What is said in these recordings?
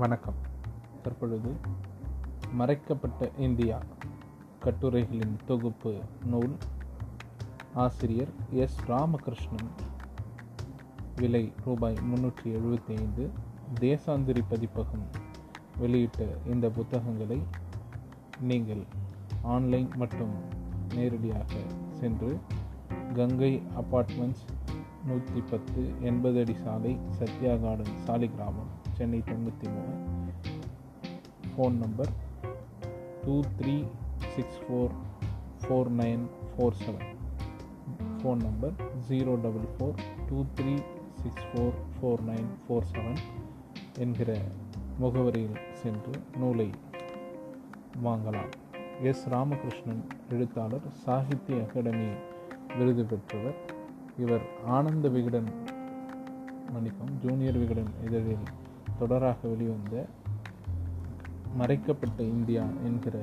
வணக்கம். தற்பொழுது மறைக்கப்பட்ட இந்தியா கட்டுரைகளின் தொகுப்பு நூல் ஆசிரியர் எஸ். ராமகிருஷ்ணன். விலை ரூபாய் முன்னூற்றி எழுபத்தி ஐந்து தேசாந்திரி பதிப்பகம் வெளியிட்ட இந்த புத்தகங்களை நீங்கள் ஆன்லைன் மற்றும் நேரடியாக சென்று கங்கை அப்பார்ட்மெண்ட்ஸ் நூற்றி பத்து எண்பது அடி சாலை சத்யா கார்டன் சாலிகிராமம் சென்னை தொண்ணூற்றி மூணு. Phone number two three six four four nine four seven phone number zero double four two three six four four nine four seven என்கிற முகவரியில் சென்று நூலை வாங்கலாம். எஸ். ராமகிருஷ்ணன் எழுத்தாளர் சாகித்ய அகாடமி விருது பெற்றவர். இவர் ஆனந்த விகடன் மன்னிக்கும் ஜூனியர் விகடன் இதழில் தொடராக வெளிவந்த மறைக்கப்பட்ட இந்தியா என்கிற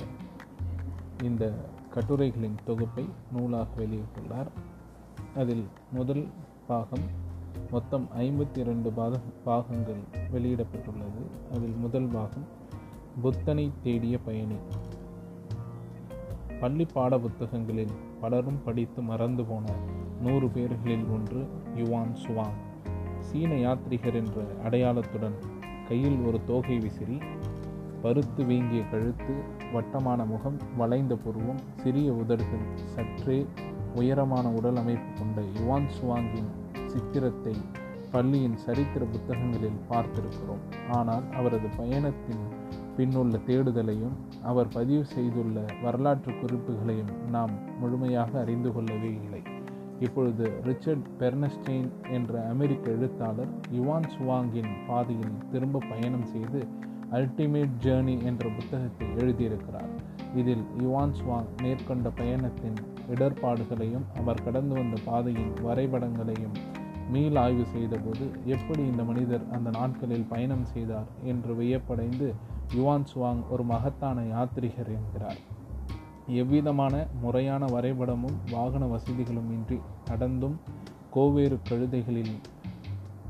இந்த கட்டுரைகளின் தொகுப்பை நூலாக வெளியிட்டுள்ளார். அதில் முதல் பாகம் மொத்தம் ஐம்பத்தி இரண்டு பாத பாகங்கள் வெளியிடப்பட்டுள்ளது. அதில் முதல் பாகம் புத்தனை தேடிய பயணி. பள்ளி பாட புத்தகங்களில் பலரும் படித்து மறந்து போன நூறு பேர்களில் ஒன்று யுவான் சுவாங். சீன யாத்ரிகர் என்ற அடையாளத்துடன் கையில் ஒரு தோகை விசிறி பருத்து வீங்கிய கழுத்து வட்டமான முகம் வளைந்த புருவம் சிறிய உதடுகள் சற்றே உயரமான உடல் அமைப்பு கொண்ட யுவான் சுவாங்கின் சித்திரத்தை பள்ளியின் சரித்திர புத்தகங்களில் பார்த்திருக்கிறோம். ஆனால் அவரது பயணத்தின் பின்னுள்ள தேடுதலையும் அவர் பதிவு செய்துள்ள வரலாற்று குறிப்புகளையும் நாம் முழுமையாக அறிந்து கொள்ளவே இல்லை. இப்பொழுது ரிச்சர்ட் பெர்னஸ்டெயின் என்ற அமெரிக்க எழுத்தாளர் யுவான் சுவாங்கின் பாதையில் திரும்ப பயணம் செய்து அல்டிமேட் ஜேர்னி என்ற புத்தகத்தை எழுதியிருக்கிறார். இதில் யுவான் சுவாங் மேற்கொண்ட பயணத்தின் இடர்பாடுகளையும் அவர் கடந்து வந்த பாதையின் வரைபடங்களையும் மீள் ஆய்வு செய்தபோது எப்படி இந்த மனிதர் அந்த நாட்களில் பயணம் செய்தார் என்று வியப்படைந்து யுவான் சுவாங் ஒரு மகத்தான யாத்ரிகர் என்கிறார். எவ்விதமான முறையான வரைபடமும் வாகன வசதிகளும் இன்றி நடந்தும் கோவேறு கழுதைகளில்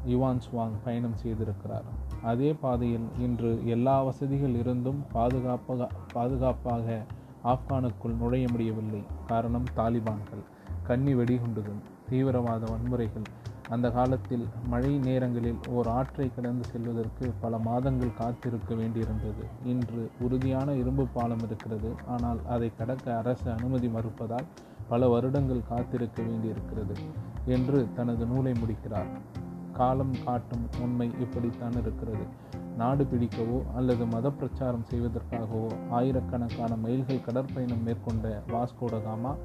யுவான் சுவாங் பயணம் செய்திருக்கிறார். அதே பாதையில் இன்று எல்லா வசதிகள் இருந்தும் பாதுகாப்பாக பாதுகாப்பாக ஆப்கானுக்குள் நுழைய முடியவில்லை. காரணம் தாலிபான்கள். கன்னி வெடிகுண்டுகள் தீவிரவாத வன்முறைகள் அந்த காலத்தில் மழை நேரங்களில் ஓர் ஆற்றை கடந்து செல்வதற்கு பல மாதங்கள் காத்திருக்க வேண்டியிருந்தது. இன்று உறுதியான இரும்பு பாலம் இருக்கிறது. ஆனால் அதை கடக்க அரசு அனுமதி மறுப்பதால் பல வருடங்கள் காத்திருக்க வேண்டியிருக்கிறது என்று தனது நூலை முடிக்கிறார். காலம் காட்டும் உண்மை இப்படித்தான் இருக்கிறது. நாடு பிடிக்கவோ அல்லது மத பிரச்சாரம் செய்வதற்காகவோ ஆயிரக்கணக்கான மைல்கள் கடற்பயணம் மேற்கொண்ட Vasco da Gama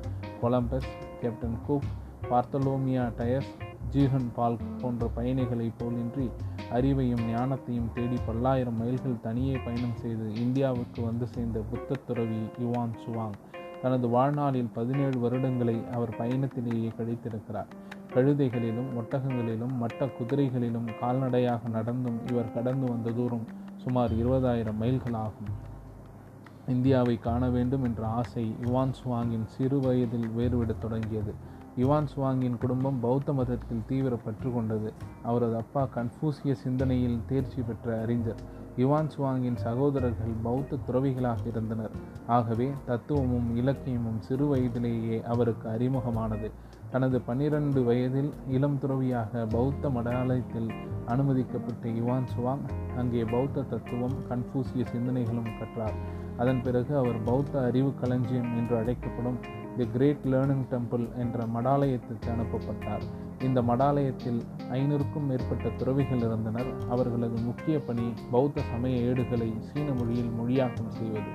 Columbus captain Cook Bartholomew Dias Ziegenbalg போன்ற பயணிகளைப் போலின்றி அறிவையும் ஞானத்தையும் தேடி பல்லாயிரம் மைல்கள் தனியே பயணம் செய்து இந்தியாவுக்கு வந்து சேர்ந்த புத்த துறவி யுவான் சுவாங் தனது வாழ்நாளில் பதினேழு வருடங்களை அவர் பயணத்திலேயே கழித்திருக்கிறார். கழுதைகளிலும் ஒட்டகங்களிலும் மட்ட குதிரைகளிலும் கால்நடையாக நடந்தும் இவர் கடந்து வந்த தூரம் சுமார் இருபதாயிரம் மைல்கள் ஆகும். இந்தியாவை காண வேண்டும் என்ற ஆசை யுவான் சுவாங்கின் சிறு வயதில் வேறுவிடத் தொடங்கியது. யுவான் சுவாங்கின் குடும்பம் பௌத்த மதத்தில் தீவிர பற்று கொண்டது அவரது அப்பா கன்ஃபூசிய சிந்தனையில் தேர்ச்சி பெற்ற அறிஞர். யுவான் சுவாங்கின் சகோதரர்கள் பௌத்த துறவிகளாக இருந்தனர். ஆகவே தத்துவமும் இலக்கியமும் சிறு வயதிலேயே அவருக்கு அறிமுகமானது. தனது பன்னிரண்டு வயதில் இளம் துறவியாக பௌத்த மடாலயத்தில் அனுமதிக்கப்பட்ட யுவான் சுவாங் அங்கே பௌத்த தத்துவம் கன்ஃபூசிய சிந்தனைகளும் கற்றார். அதன் பிறகு அவர் பௌத்த அறிவு களஞ்சியம் என்று அழைக்கப்படும் தி கிரேட் லேர்னிங் டெம்பிள் என்ற மடாலயத்துக்கு அனுப்பப்பட்டார். இந்த மடாலயத்தில் ஐநூறுக்கும் மேற்பட்ட துறவிகள் இருந்தனர். அவர்களது முக்கிய பணி பௌத்த சமய ஏடுகளை சீன மொழியில் மொழியாக்கம் செய்வது.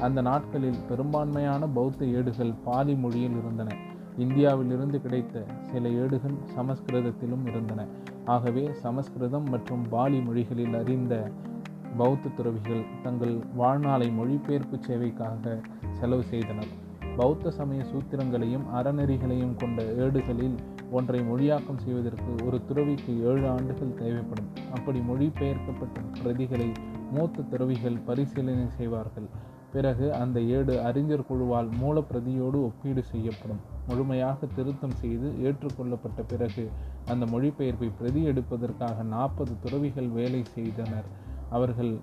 அந்த நாட்களில் பெரும்பான்மையான பௌத்த ஏடுகள் பாலி மொழியில் இருந்தன. இந்தியாவிலிருந்து கிடைத்த சில ஏடுகள் சமஸ்கிருதத்திலும் இருந்தன. ஆகவே சமஸ்கிருதம் மற்றும் பாலி மொழிகளில் அறிந்த பௌத்த துறவிகள் தங்கள் வாழ்நாளை மொழிபெயர்ப்பு சேவைக்காக செலவு செய்தனர். பௌத்த சமய சூத்திரங்களையும் அறநெறிகளையும் கொண்ட ஏடுகளில் ஒன்றை மொழியாக்கம் செய்வதற்கு ஒரு துறவிக்கு ஏழு ஆண்டுகள் தேவைப்படும். அப்படி மொழிபெயர்க்கப்பட்ட பிரதிகளை மூத்த துறவிகள் பரிசீலனை செய்வார்கள். பிறகு அந்த ஏடு அறிஞர் குழுவால் மூலப்பிரதியோடு ஒப்பீடு செய்யப்படும். முழுமையாக திருத்தம் செய்து ஏற்றுக்கொள்ளப்பட்ட பிறகு அந்த மொழிபெயர்ப்பை பிரதி எடுப்பதற்காக நாற்பது துறவிகள் வேலை செய்தனர். அவர்கள்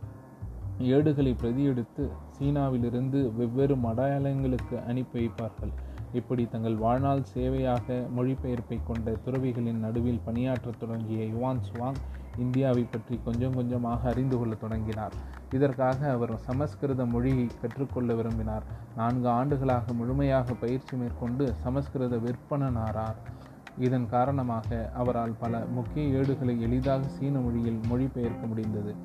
ஏடுகளை பிரதியெடுத்து சீனாவிலிருந்து வெவ்வேறு மடாலயங்களுக்கு அனுப்பி வைப்பார்கள். இப்படி தங்கள் வாழ்நாள் சேவையாக மொழிபெயர்ப்பை கொண்ட துறவிகளின் நடுவில் பணியாற்றத் தொடங்கிய யுவான் சுவாங் இந்தியாவை பற்றி கொஞ்சம் கொஞ்சமாக அறிந்து கொள்ள தொடங்கினார். இதற்காக அவர் சமஸ்கிருத மொழியை கற்றுக்கொள்ள விரும்பினார். நான்கு ஆண்டுகளாக முழுமையாக பயிற்சி மேற்கொண்டு சமஸ்கிருத விற்பனனாரார். இதன் காரணமாக அவரால் பல முக்கிய ஏடுகளை எளிதாக சீன மொழியில் மொழிபெயர்க்க முடிந்தது.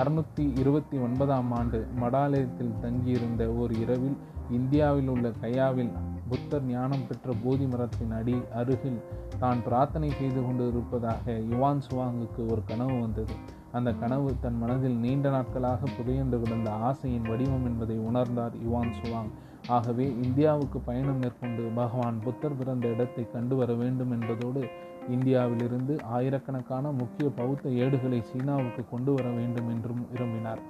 அறுநூற்றி இருபத்தி ஒன்பதாம் ஆண்டு மடாலயத்தில் தங்கியிருந்த ஓர் இரவில் இந்தியாவில் உள்ள கயாவில் புத்தர் ஞானம் பெற்ற போதி மரத்தின் அடி அருகில் தான் பிரார்த்தனை செய்து கொண்டு இருப்பதாக யுவான் சுவாங்குக்கு ஒரு கனவு வந்தது. அந்த கனவு தன் மனதில் நீண்ட நாட்களாக புதையண்டு கிடந்த ஆசையின் வடிவம் என்பதை உணர்ந்தார் யுவான் சுவாங். ஆகவே இந்தியாவுக்கு பயணம் மேற்கொண்டு பகவான் புத்தர் பிறந்த இடத்தை கண்டு வர வேண்டும் என்பதோடு இந்தியாவிலிருந்து ஆயிரக்கணக்கான முக்கிய பௌத்த ஏடுகளை சீனாவுக்கு கொண்டு வர வேண்டும் என்றும் விரும்பினார்.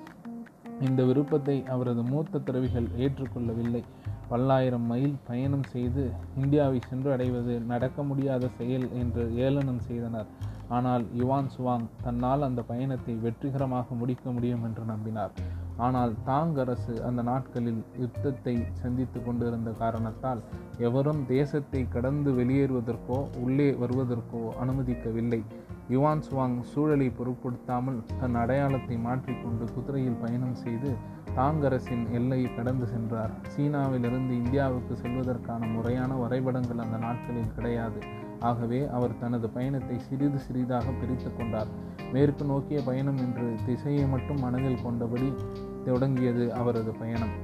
இந்த விருப்பத்தை அவரது மூத்த துறவிகள் ஏற்றுக்கொள்ளவில்லை. பல்லாயிரம் மைல் பயணம் செய்து இந்தியாவை சென்று அடைவது நடக்க முடியாத செயல் என்று ஏளனம் செய்தனர். ஆனால் யுவான் சுவாங் தன்னால் அந்த பயணத்தை வெற்றிகரமாக முடிக்க முடியும் என்று நம்பினார். ஆனால் தாங் அரசு அந்த நாட்களில் யுத்தத்தை சந்தித்து கொண்டிருந்த காரணத்தால் எவரும் தேசத்தை கடந்து வெளியேறுவதற்கோ உள்ளே வருவதற்கோ அனுமதிக்கவில்லை. யுவான் சுவாங் சூழலை பொருட்படுத்தாமல் தன் அடையாளத்தை மாற்றிக்கொண்டு குதிரையில் பயணம் செய்து தாங்கரசின் எல்லையை கடந்து சென்றார். சீனாவிலிருந்து இந்தியாவுக்கு செல்வதற்கான முறையான வரைபடங்கள் அந்த நாட்களில் கிடையாது. ஆகவே அவர் தனது பயணத்தை சிறிது சிறிதாக பிரித்து கொண்டார். மேற்கு நோக்கிய பயணம் என்று திசையை மட்டும் மனதில் கொண்டபடி தொடங்கியது அவரது பயணம்.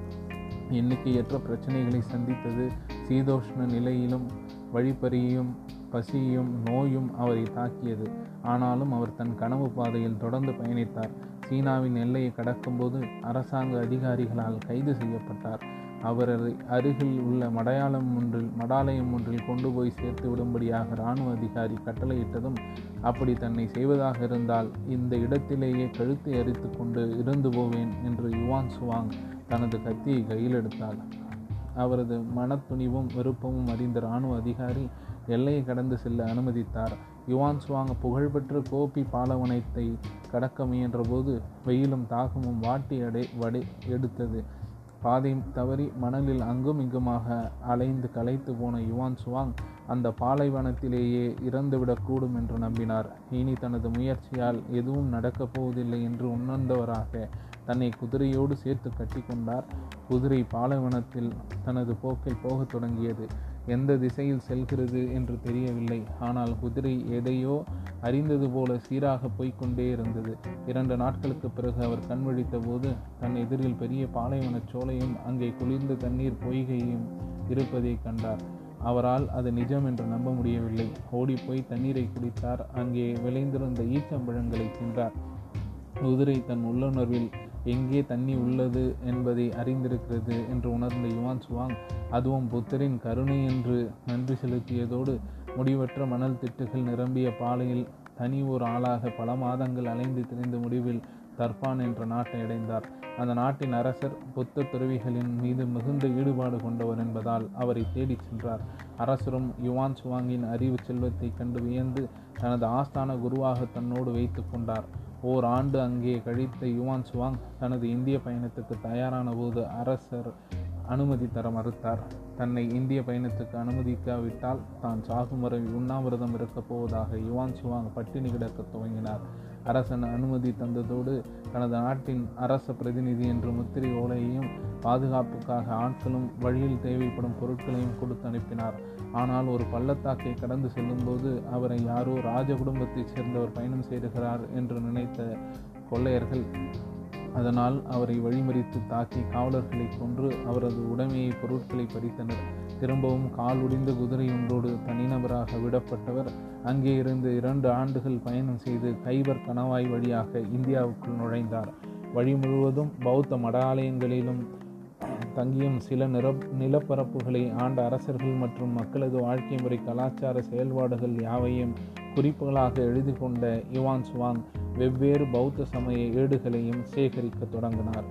எண்ணிக்கையற்ற பிரச்சனைகளை சந்தித்தது சீதோஷ்ண நிலையிலும் வழிப்பறியும் பசியும் நோயும் அவரை தாக்கியது. ஆனாலும் அவர் தன் கனவு பாதையில் தொடர்ந்து பயணித்தார். சீனாவின் எல்லையை கடக்கும்போது அரசாங்க அதிகாரிகளால் கைது செய்யப்பட்டார். அவரது அருகில் உள்ள மடையாளம் ஒன்றில் மடாலயம் ஒன்றில் கொண்டு போய் சேர்த்து விடும்படியாக இராணுவ அதிகாரி கட்டளையிட்டதும் அப்படி தன்னை செய்வதாக இருந்தால் இந்த இடத்திலேயே கழுத்தை அரித்து கொண்டு இருந்து போவேன் என்று யுவான் சுவாங் தனது கத்தியை கையில் எடுத்தார் அவரது மனத்துணிவும் விருப்பமும் அறிந்த இராணுவ அதிகாரி எல்லையை கடந்து செல்ல அனுமதித்தார். யுவான் சுவாங் புகழ்பெற்ற கோபி பாலவனத்தை கடக்க முயன்றபோது வெயிலும் தாகமும் வாட்டி அடை வடை எடுத்தது. பாதை தவறி மணலில் அங்கும் இங்குமாக அலைந்து களைத்து போன யுவான் சுவாங் அந்த பாலைவனத்திலேயே இறந்துவிடக்கூடும் என்று நம்பினார். இனி தனது முயற்சியால் எதுவும் நடக்கப் போவதில்லை என்று உணர்ந்தவராக தன்னை குதிரையோடு சேர்த்து கட்டி கொண்டார். குதிரை பாலைவனத்தில் தனது போக்கில் போகத் தொடங்கியது. எந்த திசையில் செல்கிறது என்று தெரியவில்லை. ஆனால் குதிரை எதையோ அறிந்தது போல சீராக போய்கொண்டே இருந்தது. இரண்டு நாட்களுக்கு பிறகு அவர் கண்வழித்த போது தன் எதிரில் பெரிய பாலைவனச் சோலையும் அங்கே குளிர்ந்த தண்ணீர் பொய்கையும் இருப்பதை கண்டார். அவரால் அது நிஜம் என்று நம்ப முடியவில்லை. ஓடிப்போய் தண்ணீரை குடித்தார். அங்கே விளைந்திருந்த ஈச்சம்பழங்களை தின்றார். குதிரை தன் உள்ளுணர்வில் எங்கே தண்ணி உள்ளது என்பதை அறிந்திருக்கிறது என்று உணர்ந்த யுவான் சுவாங் அதுவும் புத்தரின் கருணை என்று நன்றி செலுத்தியதோடு முடிவற்ற மணல் திட்டுகள் நிரம்பிய பாலையில் தனி ஒரு ஆளாக பல மாதங்கள் அலைந்து திரிந்த முடிவில் தர்பான் என்ற நாட்டை அடைந்தார். அந்த நாட்டின் அரசர் புத்த துறவிகளின் மீது மிகுந்த ஈடுபாடு கொண்டவர் என்பதால் அவரை தேடிச் சென்றார். அரசரும் யுவான் சுவாங்கின் அறிவு செல்வத்தை கண்டு வியந்து தனது ஆஸ்தான குருவாக தன்னோடு வைத்து கொண்டார். ஓர் ஆண்டு அங்கே கழித்த யுவான் சுவாங் தனது இந்திய பயணத்துக்கு தயாரான போது அரசர் அனுமதி தர மறுத்தார். தன்னை இந்திய பயணத்துக்கு அனுமதிக்காவிட்டால் தான் சாகும் வரை உண்ணாவிரதம் இருக்கப் போவதாக யுவான் சுவாங் பட்டினி கிடக்க துவங்கினார். அரசன் அனுமதி தந்ததோடு தனது நாட்டின் அரச பிரதிநிதி என்ற முத்திரை ஓலையையும் பாதுகாப்புக்காக ஆட்களும் வழியில் தேவைப்படும் பொருட்களையும் கொடுத்து அனுப்பினார். ஆனால் ஒரு பள்ளத்தாக்கை கடந்து செல்லும்போது அவரை யாரோ ராஜ குடும்பத்தைச் சேர்ந்தவர் பயணம் செய்கிறார் என்று நினைத்த கொள்ளையர்கள் அதனால் அவரை வழிமறித்து தாக்கி காவலர்களை கொன்று அவரது உடைமையை பொருட்களை பறித்தனர். திரும்பவும் கால் உடிந்த குதிரை ஒன்றோடு தனிநபராக விடப்பட்டவர் அங்கே இருந்து இரண்டு ஆண்டுகள் பயணம் செய்து கைபர் கணவாய் வழியாக இந்தியாவுக்குள் நுழைந்தார். வழி முழுவதும் பௌத்த மடாலயங்களிலும் தங்கியும் சில நிற நிலப்பரப்புகளை ஆண்ட அரசர்கள் மற்றும் மக்களது வாழ்க்கை முறை கலாச்சார செயல்பாடுகள் யாவையும் குறிப்புகளாக எழுதி கொண்ட யுவான் சுவாங் வெவ்வேறு பௌத்த சமய ஏடுகளையும் சேகரிக்க தொடங்கினார்.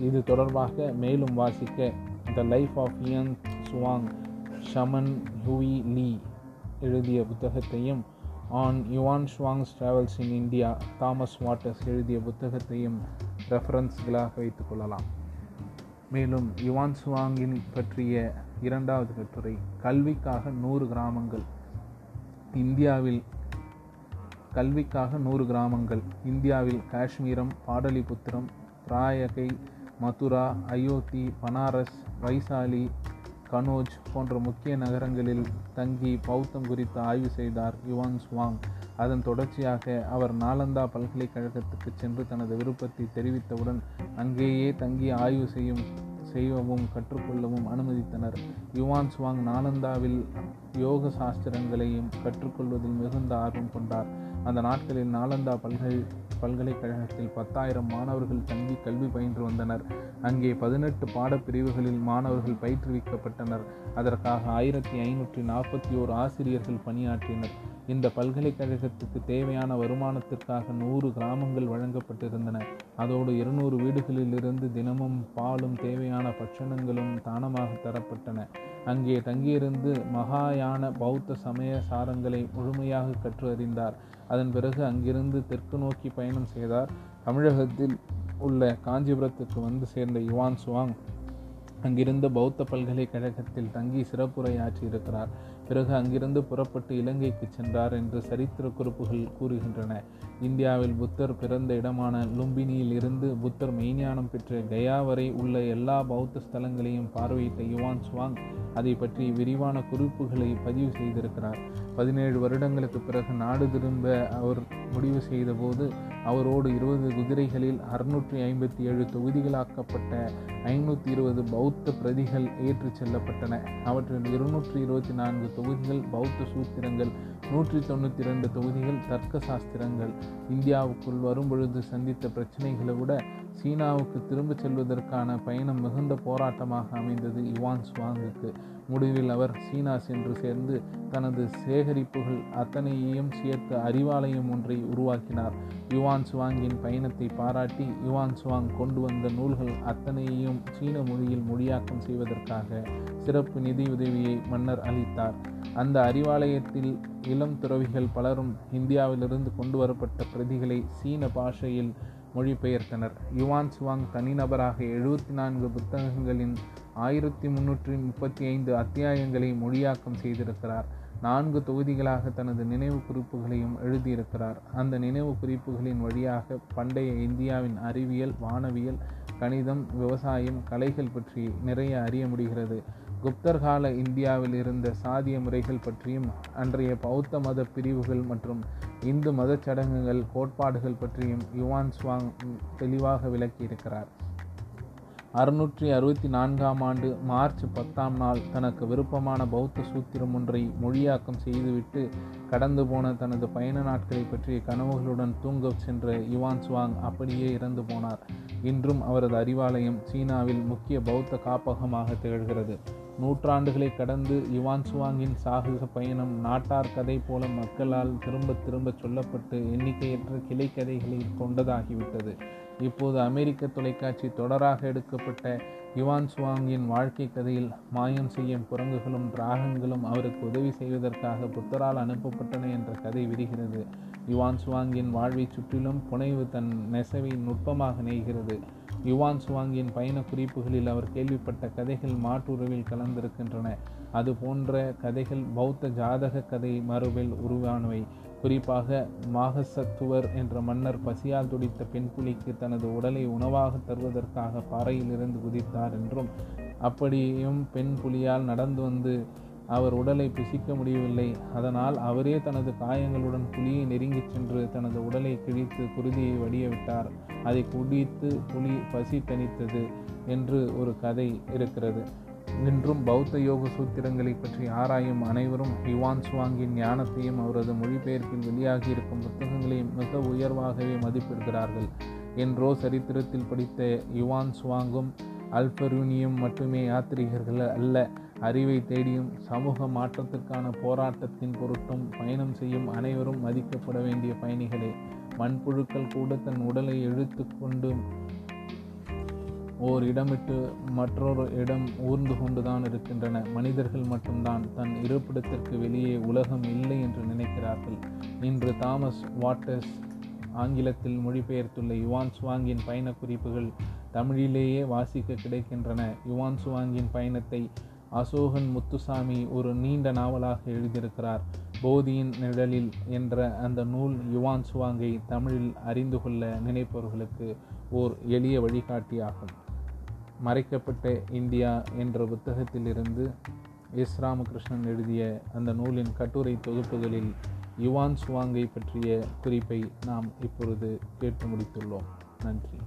இது தொடர்பாக மேலும் வாசிக்க the life of Hiuen Tsiang Shaman Hwui Li எழுதிய புத்தகத்தையும் on Yuan Chwang's travels in India Thomas Watters எழுதிய புத்தகத்தையும் ரெஃபரன்ஸ்களாக வைத்துக் கொள்ளலாம். மேலும் யுவான் சுவாங்கின் பற்றிய இரண்டாவது கட்டுரை கல்விக்காக நூறு கிராமங்கள். இந்தியாவில் கல்விக்காக நூறு கிராமங்கள். இந்தியாவில் காஷ்மீரம் பாடலிபுத்திரம் பிராயகை மதுரா அயோத்தி பனாரஸ் வைசாலி கனோஜ் போன்ற முக்கிய நகரங்களில் தங்கி பௌத்தம் குறித்து ஆய்வு செய்தார் யுவான் சுவாங். அதன் தொடர்ச்சியாக அவர் நாலந்தா பல்கலைக்கழகத்துக்கு சென்று தனது விருப்பத்தை தெரிவித்தவுடன் அங்கேயே தங்கி ஆய்வு செய்யும் செய்யவும் கற்றுக்கொள்ளவும் அனுமதித்தனர். யுவான் சுவாங் நாலந்தாவில் யோக சாஸ்திரங்களையும் கற்றுக்கொள்வதில் மிகுந்த ஆர்வம் கொண்டார். அந்த நாட்களில் நாலந்தா பல்கலை பல்கலைக்கழகத்தில் பத்தாயிரம் மாணவர்கள் தங்கி கல்வி பயின்று வந்தனர். அங்கே பதினெட்டு பாடப்பிரிவுகளில் மாணவர்கள் பயிற்றுவிக்கப்பட்டனர். அதற்காக ஆயிரத்தி ஐநூற்றி நாற்பத்தி ஓரு ஆசிரியர்கள் பணியாற்றினர். இந்த பல்கலைக்கழகத்துக்கு தேவையான வருமானத்திற்காக நூறு கிராமங்கள் வழங்கப்பட்டிருந்தன. அதோடு இருநூறு வீடுகளிலிருந்து தினமும் பாலும் தேவையான பட்சணங்களும் தானமாக தரப்பட்டன. அங்கே தங்கியிருந்து மகாயான பௌத்த சமய சாரங்களை முழுமையாக கற்று அறிந்தார் அதன் பிறகு அங்கிருந்து தெற்கு நோக்கி பயணம் செய்தார். தமிழகத்தில் உள்ள காஞ்சிபுரத்துக்கு வந்து சேர்ந்த யுவான் சுவாங் அங்கிருந்த பௌத்த பல்கலைக்கழகத்தில் தங்கி சிறப்புரையாற்றியிருக்கிறார். பிறகு அங்கிருந்து புறப்பட்டு இலங்கைக்கு சென்றார் என்று சரித்திர குறிப்புகள் கூறுகின்றன. இந்தியாவில் புத்தர் பிறந்த இடமான லும்பினியில் இருந்து புத்தர் மெய்ஞானம் பெற்ற கயா வரை உள்ள எல்லா பௌத்த ஸ்தலங்களையும் பார்வையிட்ட யுவான் சுவாங் அதை பற்றி விரிவான குறிப்புகளை பதிவு செய்திருக்கிறார். பதினேழு வருடங்களுக்கு பிறகு நாடு திரும்ப அவர் முடிவு செய்தபோது அவரோடு இருபது குதிரைகளில் அறுநூற்றி ஐம்பத்தி ஏழு தொகுதிகளாக்கப்பட்ட ஐநூற்றி இருபது பௌத்த பிரதிகள் ஏற்றிச் செல்லப்பட்டன. அவற்றில் இருநூற்றி இருபத்தி நான்கு தொகுதிகள் பௌத்த சூத்திரங்கள் நூற்றி தொண்ணூற்றி இரண்டு தொகுதிகள் தர்க்க சாஸ்திரங்கள் இந்தியாவுக்குள் வரும்பொழுது சந்தித்த பிரச்சனைகளை விட சீனாவுக்கு திரும்ப செல்வதற்கான பயணம் மிகுந்த போராட்டமாக அமைந்தது யுவான் சுவாங்குக்கு. முடிவில் அவர் சீனா சென்று சேர்ந்து தனது சேகரிப்புகள் அத்தனையையும் சேர்த்து அறிவாலயம் ஒன்றை உருவாக்கினார். யுவான் சுவாங்கின் பயணத்தை பாராட்டி யுவான் சுவாங் கொண்டு வந்த நூல்கள் அத்தனையையும் சீன மொழியில் மொழியாக்கம் செய்வதற்காக சிறப்பு நிதியுதவியை மன்னர் அளித்தார். அந்த அறிவாலயத்தில் இளம் துறவிகள் பலரும் இந்தியாவிலிருந்து கொண்டு வரப்பட்ட பிரதிகளை சீன பாஷையில் மொழிபெயர்த்தனர். யுவான் சுவாங் தனிநபராக எழுபத்தி நான்கு புத்தகங்களின் ஆயிரத்தி முன்னூற்றி முப்பத்தி ஐந்து அத்தியாயங்களை மொழியாக்கம் செய்திருக்கிறார். நான்கு தொகுதிகளாக தனது நினைவு குறிப்புகளையும் எழுதியிருக்கிறார். அந்த நினைவு குறிப்புகளின் வழியாக பண்டைய இந்தியாவின் அறிவியல் வானவியல் கணிதம் விவசாயம் கலைகள் பற்றி நிறைய அறிய முடிகிறது. குப்தர் கால இந்தியாவில் இருந்த சாதிய முறைகள் பற்றியும் அன்றைய பௌத்த மத பிரிவுகள் மற்றும் இந்து மத சடங்குகள் கோட்பாடுகள் பற்றியும் யுவான் ஸ்வாங் தெளிவாக விளக்கியிருக்கிறார். அறுநூற்றி அறுபத்தி நான்காம் ஆண்டு மார்ச் பத்தாம் நாள் தனக்கு விருப்பமான பௌத்த சூத்திரம் ஒன்றை மொழியாக்கம் செய்துவிட்டு கடந்து போன தனது பயண நாட்களை பற்றிய கனவுகளுடன் தூங்க சென்ற யுவான் சுவாங் அப்படியே இறந்து போனார். இன்றும் அவரது அறிவாலயம் சீனாவில் முக்கிய பௌத்த காப்பகமாக திகழ்கிறது. நூற்றாண்டுகளை கடந்து யுவான் சுவாங்கின் சாகச பயணம் நாட்டார் கதை போல மக்களால் திரும்ப திரும்ப சொல்லப்பட்டு எண்ணிக்கையற்ற கிளை கதைகளை கொண்டதாகிவிட்டது. இப்போது அமெரிக்க தொலைக்காட்சி தொடராக எடுக்கப்பட்ட யுவான் சுவாங்கின் வாழ்க்கை கதையில் மாயம் செய்யும் குரங்குகளும் டிராகன்களும் அவருக்கு உதவி செய்வதற்காக புத்தரால் அனுப்பப்பட்டன என்ற கதை விரிகிறது. யுவான் சுவாங்கின் வாழ்வை சுற்றிலும் புனைவு தன் நெசவை நுட்பமாக நெய்கிறது. யுவான் சுவாங்கியின் பயண குறிப்புகளில் அவர் கேள்விப்பட்ட கதைகள் மாற்றுறவில் கலந்திருக்கின்றன. அது போன்ற கதைகள் பௌத்த ஜாதக கதை மரபில் உருவானவை. குறிப்பாக மாகசத்துவர் என்ற மன்னர் பசியால் துடித்த பெண்புலிக்கு தனது உடலை உணவாக தருவதற்காக பாறையிலிருந்து குதித்தார் என்றும் அப்படியும் பெண் புலியால் நடந்து வந்து அவர் உடலை புசிக்க முடியவில்லை. அதனால் அவரே தனது காயங்களுடன் புலியை நெருங்கிச் சென்று தனது உடலை கிழித்து குருதியை வடியவிட்டார் அதை குடித்து புலி பசி தணித்தது என்று ஒரு கதை இருக்கிறது. இன்றும் பௌத்த யோக சூத்திரங்களை பற்றி ஆராயும் அனைவரும் யுவான் சுவாங்கின் ஞானத்தையும் அவரது மொழிபெயர்ப்பில் வெளியாகியிருக்கும் புத்தகங்களையும் மிக உயர்வாகவே மதிப்பிடுகிறார்கள். என்றோ சரித்திரத்தில் படித்த யுவான் சுவாங்கும் அல்பருனியும் மட்டுமே யாத்திரிகர்கள் அல்ல. அறிவை தேடியும் சமூக மாற்றத்திற்கான போராட்டத்தின் பொருட்டும் பயணம் செய்யும் அனைவரும் மதிக்கப்பட வேண்டிய பயணிகளே. மண்புழுக்கள் கூட தன் உடலை இழுத்து கொண்டு ஓர் இடமிட்டு மற்றொரு இடம் ஊர்ந்து கொண்டுதான் இருக்கின்றன. மனிதர்கள் மட்டும்தான் தன் இருப்பிடத்திற்கு வெளியே உலகம் இல்லை என்று நினைக்கிறார்கள். இன்று தாமஸ் வாட்டர்ஸ் ஆங்கிலத்தில் மொழிபெயர்த்துள்ள யுவான் சுவாங்கின் பயணக் குறிப்புகள் தமிழிலேயே வாசிக்க கிடைக்கின்றன. யுவான் சுவாங்கின் பயணத்தை அசோகன் முத்துசாமி ஒரு நீண்ட நாவலாக எழுதியிருக்கிறார். போதியின் நிழலில் என்ற அந்த நூல் யுவான் சுவாங்கை தமிழில் அறிந்து கொள்ள நினைப்பவர்களுக்கு ஓர் எளிய வழிகாட்டியாகும். மறைக்கப்பட்ட இந்தியா என்ற புத்தகத்திலிருந்து எஸ். ராமகிருஷ்ணன் எழுதிய அந்த நூலின் கட்டுரை தொகுப்புகளில் யுவான் சுவாங்கை பற்றிய குறிப்பை நாம் இப்பொழுது கேட்டு முடித்துள்ளோம். நன்றி.